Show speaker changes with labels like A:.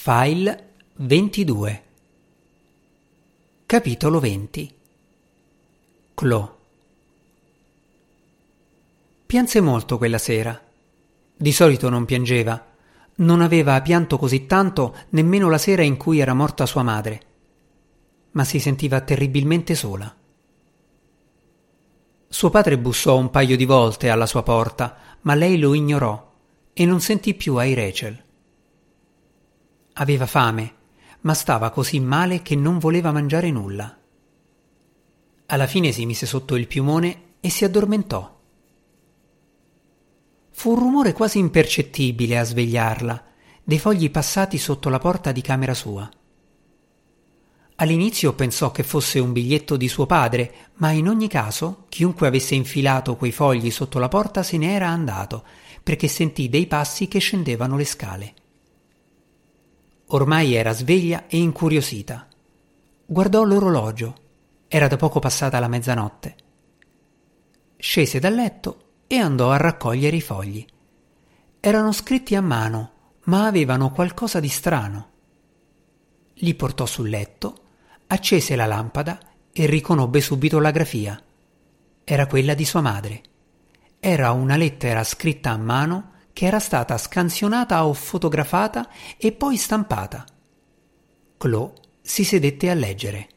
A: File 22 Capitolo 20 Clo Pianse molto quella sera. Di solito non piangeva. Non aveva pianto così tanto nemmeno la sera in cui era morta sua madre. Ma si sentiva terribilmente sola. Suo padre bussò un paio di volte alla sua porta, ma lei lo ignorò e non sentì più ai Rachel. Aveva fame, ma stava così male che non voleva mangiare nulla. Alla fine si mise sotto il piumone e si addormentò. Fu un rumore quasi impercettibile a svegliarla, dei fogli passati sotto la porta di camera sua. All'inizio pensò che fosse un biglietto di suo padre, ma in ogni caso chiunque avesse infilato quei fogli sotto la porta se ne era andato, perché sentì dei passi che scendevano le scale. Ormai era sveglia e incuriosita. Guardò l'orologio. Era da poco passata la mezzanotte. Scese dal letto e andò a raccogliere i fogli. Erano scritti a mano, ma avevano qualcosa di strano. Li portò sul letto, accese la lampada e riconobbe subito la grafia. Era quella di sua madre. Era una lettera scritta a mano che era stata scansionata o fotografata e poi stampata. Chloe si sedette a leggere.